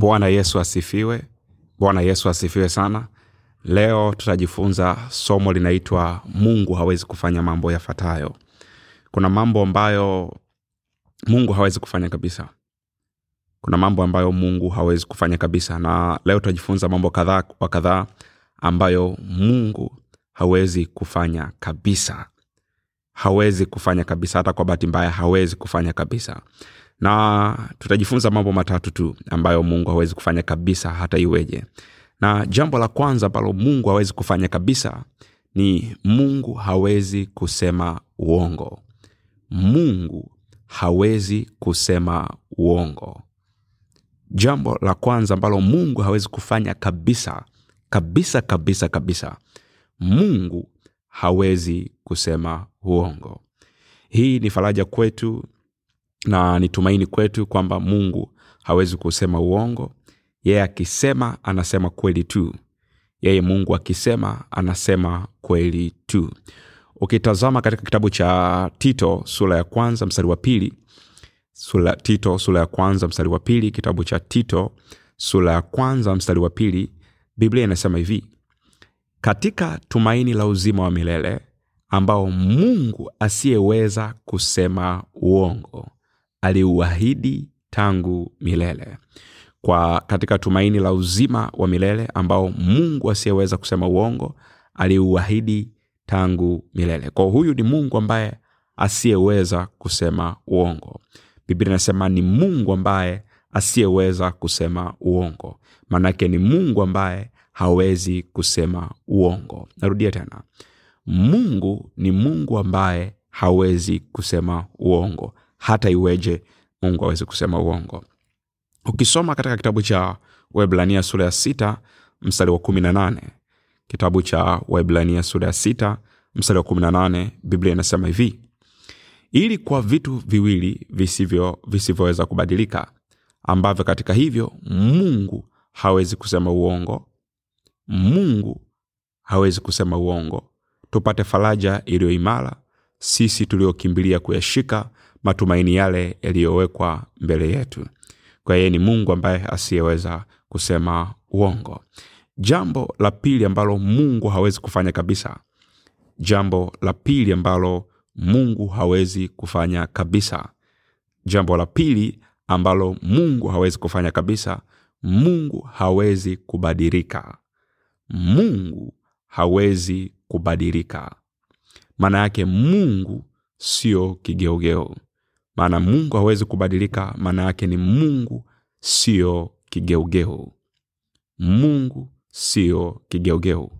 bwana yesu asifiwe. Bwana yesu asifiwe sana. Leo tutajifunza somo linaitwa mungu hawezi kufanya mambo yafuatayo. Kuna mambo ambayo mungu hawezi kufanya kabisa. Kuna mambo ambayo mungu hawezi kufanya kabisa. Na leo tutajifunza mambo kadhaa wa kadhaa ambayo mungu hawezi kufanya kabisa. Hawezi kufanya kabisa. Hata kwa bahati mbaya hawezi kufanya kabisa na tutajifunza mambo matatu tu ambayo mungu hawezi kufanya kabisa hata iweje. Na jambo la kwanza ambalo mungu hawezi kufanya kabisa ni mungu hawezi kusema uongo. Mungu hawezi kusema uongo. Jambo la kwanza ambalo mungu hawezi kufanya kabisa kabisa kabisa kabisa mungu hawezi kusema uongo. Hii ni faraja kwetu na nitumaini kwetu kwamba mungu hawezi kusema uongo. Yeye akisema anasema kweli tu. Yeye mungu akisema anasema kweli tu. Ukitazama katika kitabu cha tito sura ya kwanza mstari wa pili sura, tito sura ya kwanza mstari wa pili kitabu cha tito sura ya kwanza mstari wa pili biblia inasema hivi katika tumaini la uzima wa milele ambao mungu asiyeweza kusema uongo aliuahidi tangu milele. Kwa katika tumaini la uzima wa milele ambao mungu asiyeweza kusema uongo aliuahidi tangu milele. Kwa huyu ni mungu ambaye asiyeweza kusema uongo. Biblia inasema ni mungu ambaye asiyeweza kusema uongo. Maanake ni mungu ambaye hawezi kusema uongo. Narudia tena. Mungu ni mungu ambaye hawezi kusema uongo hata iweje mungu hawezi kusema uongo. Ukisoma katika kitabu cha webrania sura ya sita mstari wa kumi na nane. Kitabu cha webrania sura ya sita mstari wa kumi na nane biblia inasema hivi ili kwa vitu viwili visivyo visivyoweza kubadilika ambavyo katika hivyo mungu hawezi kusema uongo mungu hawezi kusema uongo. Tupate faraja iliyo imara sisi tuliokimbilia kuyashika matumaini yale yaliyowekwa mbele yetu. Kwa yeye ni mungu ambaye asiyeweza kusema uongo. Jambo la pili ambalo mungu hawezi kufanya kabisa jambo la pili ambalo mungu hawezi kufanya kabisa jambo la pili ambalo mungu hawezi kufanya kabisa mungu hawezi kubadilika. Mungu hawezi kubadilika. Maana yake mungu sio kigeugeu maana mungu hawezi kubadilika maana yake ni mungu sio kigeugeu. Mungu sio kigeugeu.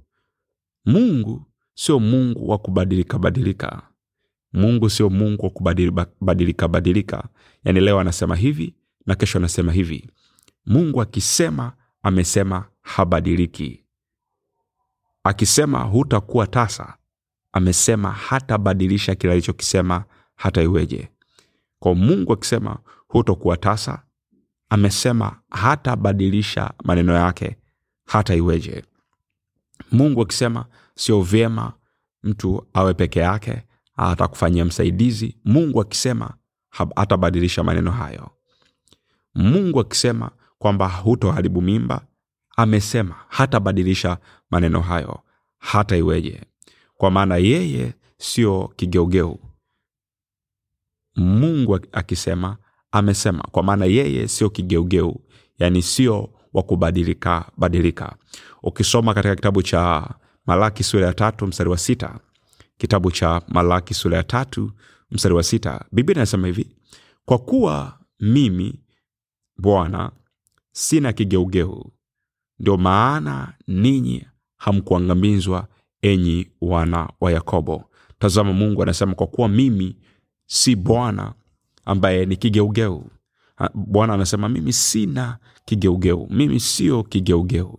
Mungu sio mungu wa kubadilika badilika. Mungu sio mungu wa kubadilika badilika yaani leo anasema hivi na kesho anasema hivi. Mungu akisema amesema habadiliki. Akisema hutakuwa tasa amesema hatabadilisha kile alichokisema hata iweje kwa mungu akisema hutokuwa tasa amesema hatabadilisha maneno yake hata iweje. Mungu akisema sio vyema mtu awe peke yake atakufanyia msaidizi. Mungu akisema hatabadilisha maneno hayo. Mungu akisema kwamba hutoharibu mimba amesema hatabadilisha maneno hayo hata iweje. Kwa maana yeye sio kigeugeu mungu akisema amesema. Kwa maana yeye sio kigeugeu yani sio wa kubadilika badilika. Ukisoma katika kitabu cha malaki sura ya tatu mstari wa sita kitabu cha malaki sura ya tatu mstari wa sita biblia inasema hivi kwa kuwa mimi bwana sina kigeugeu ndio maana ninyi hamkuangamizwa enyi wana wa yakobo. Tazama mungu anasema kwa kuwa mimi si bwana ambaye ni kigeugeu. Bwana anasema mimi sina kigeugeu. Mimi sio kigeugeu.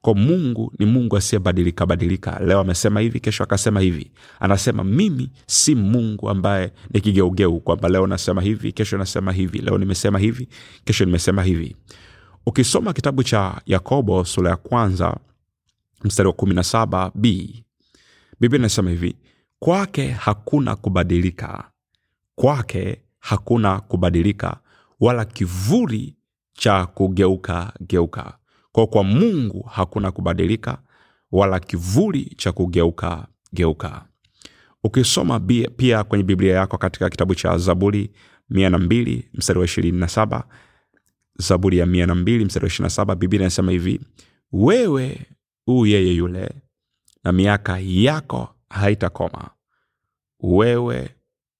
Kwa mungu ni mungu asiyebadilika badilika. Leo amesema hivi kesho akasema hivi. Anasema mimi si mungu ambaye ni kigeugeu. Kwamba leo nasema hivi kesho nasema hivi. Leo nimesema hivi kesho nimesema hivi. Ukisoma kitabu cha yakobo sura ya kwanza mstari wa 17 b biblia inasema hivi kwake hakuna kubadilika kwake hakuna kubadilika wala kivuli cha kugeuka geuka. Kwa kwa mungu hakuna kubadilika wala kivuli cha kugeuka geuka. Ukisoma pia kwenye biblia yako katika kitabu cha zaburi mia na mbili mstari wa ishirini na saba. Zaburi ya mia na mbili mstari wa ishirini na saba biblia inasema hivi wewe huu yeye yule na miaka yako haitakoma. Wewe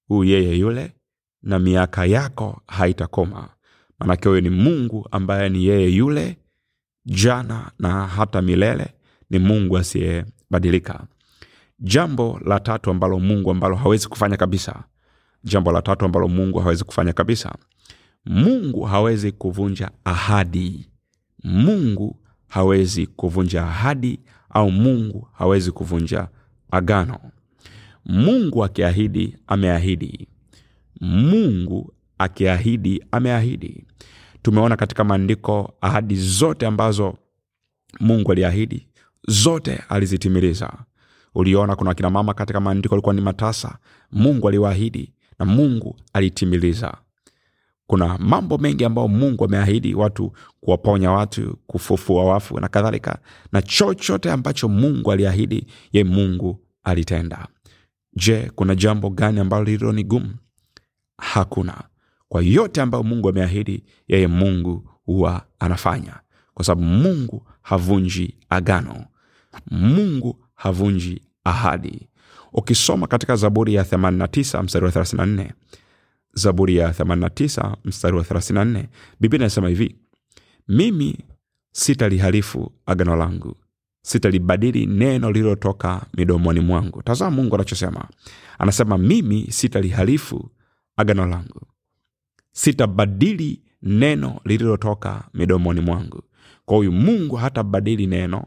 huu yeye yule na miaka yako haitakoma. Manake huyo ni mungu ambaye ni yeye yule jana na hata milele ni mungu asiyebadilika. Jambo la tatu ambalo mungu ambalo hawezi kufanya kabisa jambo la tatu ambalo mungu hawezi kufanya kabisa mungu hawezi kuvunja ahadi. Mungu hawezi kuvunja ahadi au mungu hawezi kuvunja agano mungu akiahidi ameahidi. Mungu akiahidi ameahidi. Tumeona katika maandiko ahadi zote ambazo mungu aliahidi zote alizitimiliza uliona kuna akina mama katika maandiko alikuwa ni matasa. Mungu aliwaahidi na mungu alitimiliza kuna mambo mengi ambayo mungu ameahidi watu kuwaponya watu kufufua wafu na kadhalika. Na chochote ambacho mungu aliahidi ye mungu alitenda je kuna jambo gani ambalo lililo ni gumu? Hakuna. Kwa yote ambayo mungu ameahidi yeye mungu huwa anafanya. Kwa sababu mungu havunji agano. Mungu havunji ahadi. Ukisoma katika zaburi ya 89 mstari wa 34 zaburi ya 89 mstari wa 34 biblia inasema hivi mimi sitaliharifu agano langu sitalibadili neno lililotoka midomoni mwangu. Tazama mungu anachosema. Anasema mimi sitalihalifu agano langu. Sitabadili neno lililotoka midomoni mwangu. Kwa huyu mungu hatabadili neno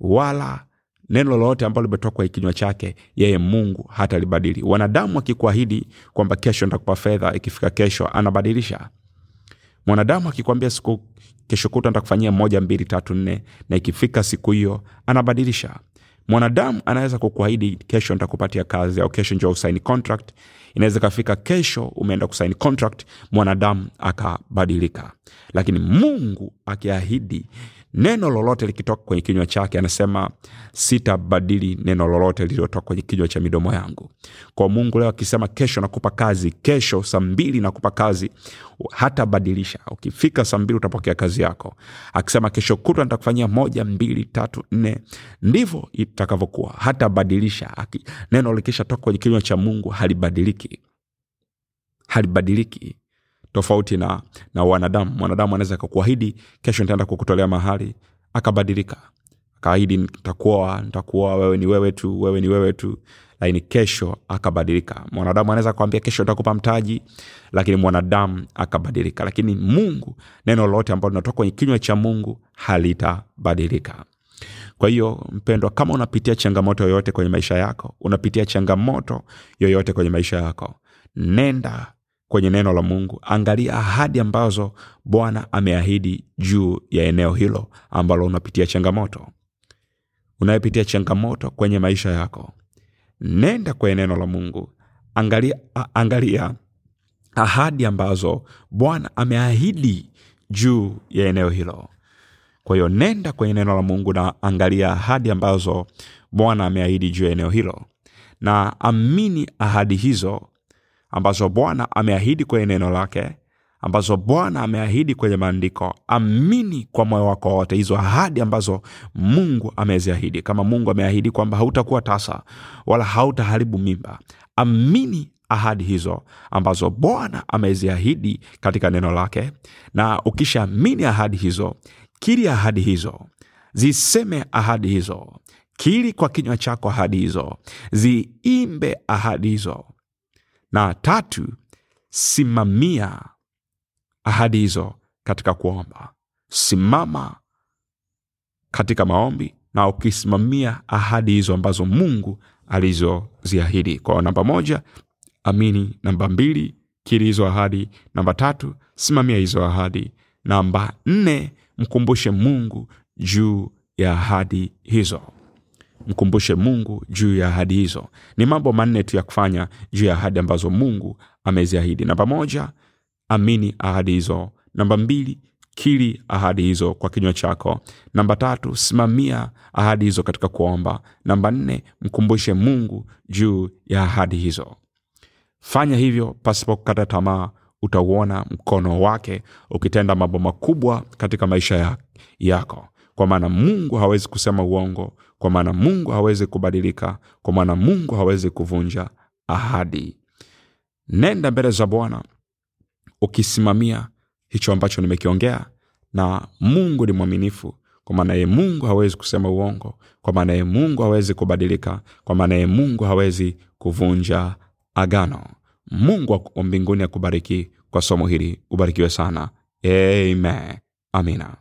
wala neno lolote ambalo limetoka kwa kinywa chake yeye mungu hatalibadili. Wanadamu akikuahidi kwamba kesho ndakupa fedha ikifika kesho anabadilisha mwanadamu akikwambia siku kesho kuta ntakufanyia moja mbili tatu nne na ikifika siku hiyo anabadilisha. Mwanadamu anaweza kukuahidi kesho ntakupatia kazi au kesho njo usaini contract. Inaweza ikafika kesho umeenda kusaini contract mwanadamu akabadilika. Lakini mungu akiahidi neno lolote likitoka kwenye kinywa chake anasema sitabadili neno lolote lililotoka kwenye kinywa cha midomo yangu. Kwa mungu leo akisema kesho nakupa kazi kesho saa mbili nakupa kazi hatabadilisha. Ukifika saa mbili utapokea kazi yako. Akisema kesho kutwa nitakufanyia moja mbili tatu nne ndivyo itakavyokuwa. Hatabadilisha. Aki- neno likishatoka kwenye kinywa cha mungu halibadiliki. Halibadiliki tofauti na, na wanadamu. Mwanadamu anaweza akakuahidi kesho nitaenda kukutolea mahali akabadilika. Akaahidi ntakuoa ntakuoa wewe ni wewe tu wewe ni wewe tu. Lakini kesho akabadilika. Mwanadamu anaweza kuambia kesho ntakupa mtaji lakini mwanadamu akabadilika. Lakini mungu neno lolote ambalo linatoka kwenye kinywa cha mungu halitabadilika. Kwa hiyo mpendwa kama unapitia changamoto yoyote kwenye maisha yako unapitia changamoto yoyote kwenye maisha yako nenda kwenye neno la mungu. Angalia ahadi ambazo bwana ameahidi juu ya eneo hilo ambalo unapitia changamoto. Unayepitia changamoto kwenye maisha yako nenda kwenye neno la mungu. Angalia, angalia ahadi ambazo bwana ameahidi juu ya eneo hilo. Kwa hiyo nenda kwenye neno la mungu na angalia ahadi ambazo bwana ameahidi juu ya eneo hilo. Na amini ahadi hizo ambazo bwana ameahidi kwenye neno lake ambazo bwana ameahidi kwenye maandiko. Amini kwa moyo wako wote hizo ahadi ambazo mungu ameziahidi. Kama mungu ameahidi kwamba hautakuwa tasa wala hautaharibu mimba amini ahadi hizo ambazo bwana ameziahidi katika neno lake. Na ukishaamini ahadi hizo kiri ahadi hizo ziseme ahadi hizo kiri kwa kinywa chako ahadi hizo ziimbe ahadi hizo na tatu simamia ahadi hizo katika kuomba. Simama katika maombi na ukisimamia ahadi hizo ambazo mungu alizoziahidi. Kwao namba moja amini. Namba mbili kiri hizo ahadi. Namba tatu simamia hizo ahadi. Namba nne mkumbushe mungu juu ya ahadi hizo mkumbushe mungu juu ya ahadi hizo. Ni mambo manne tu ya kufanya juu ya ahadi ambazo mungu ameziahidi. Namba moja amini ahadi hizo. Namba mbili kili ahadi hizo kwa kinywa chako. Namba tatu simamia ahadi hizo katika kuomba. Namba nne mkumbushe mungu juu ya ahadi hizo. Fanya hivyo pasipo kukata tamaa utauona mkono wake ukitenda mambo makubwa katika maisha yako kwa maana mungu hawezi kusema uongo kwa maana mungu hawezi kubadilika kwa maana mungu hawezi kuvunja ahadi. Nenda mbele za bwana ukisimamia hicho ambacho nimekiongea na mungu ni mwaminifu. Kwa maana ye mungu hawezi kusema uongo kwa maana ye mungu hawezi kubadilika kwa maana ye mungu hawezi kuvunja agano. Mungu wa mbinguni akubariki kwa somo hili. Ubarikiwe sana. Amen. Amina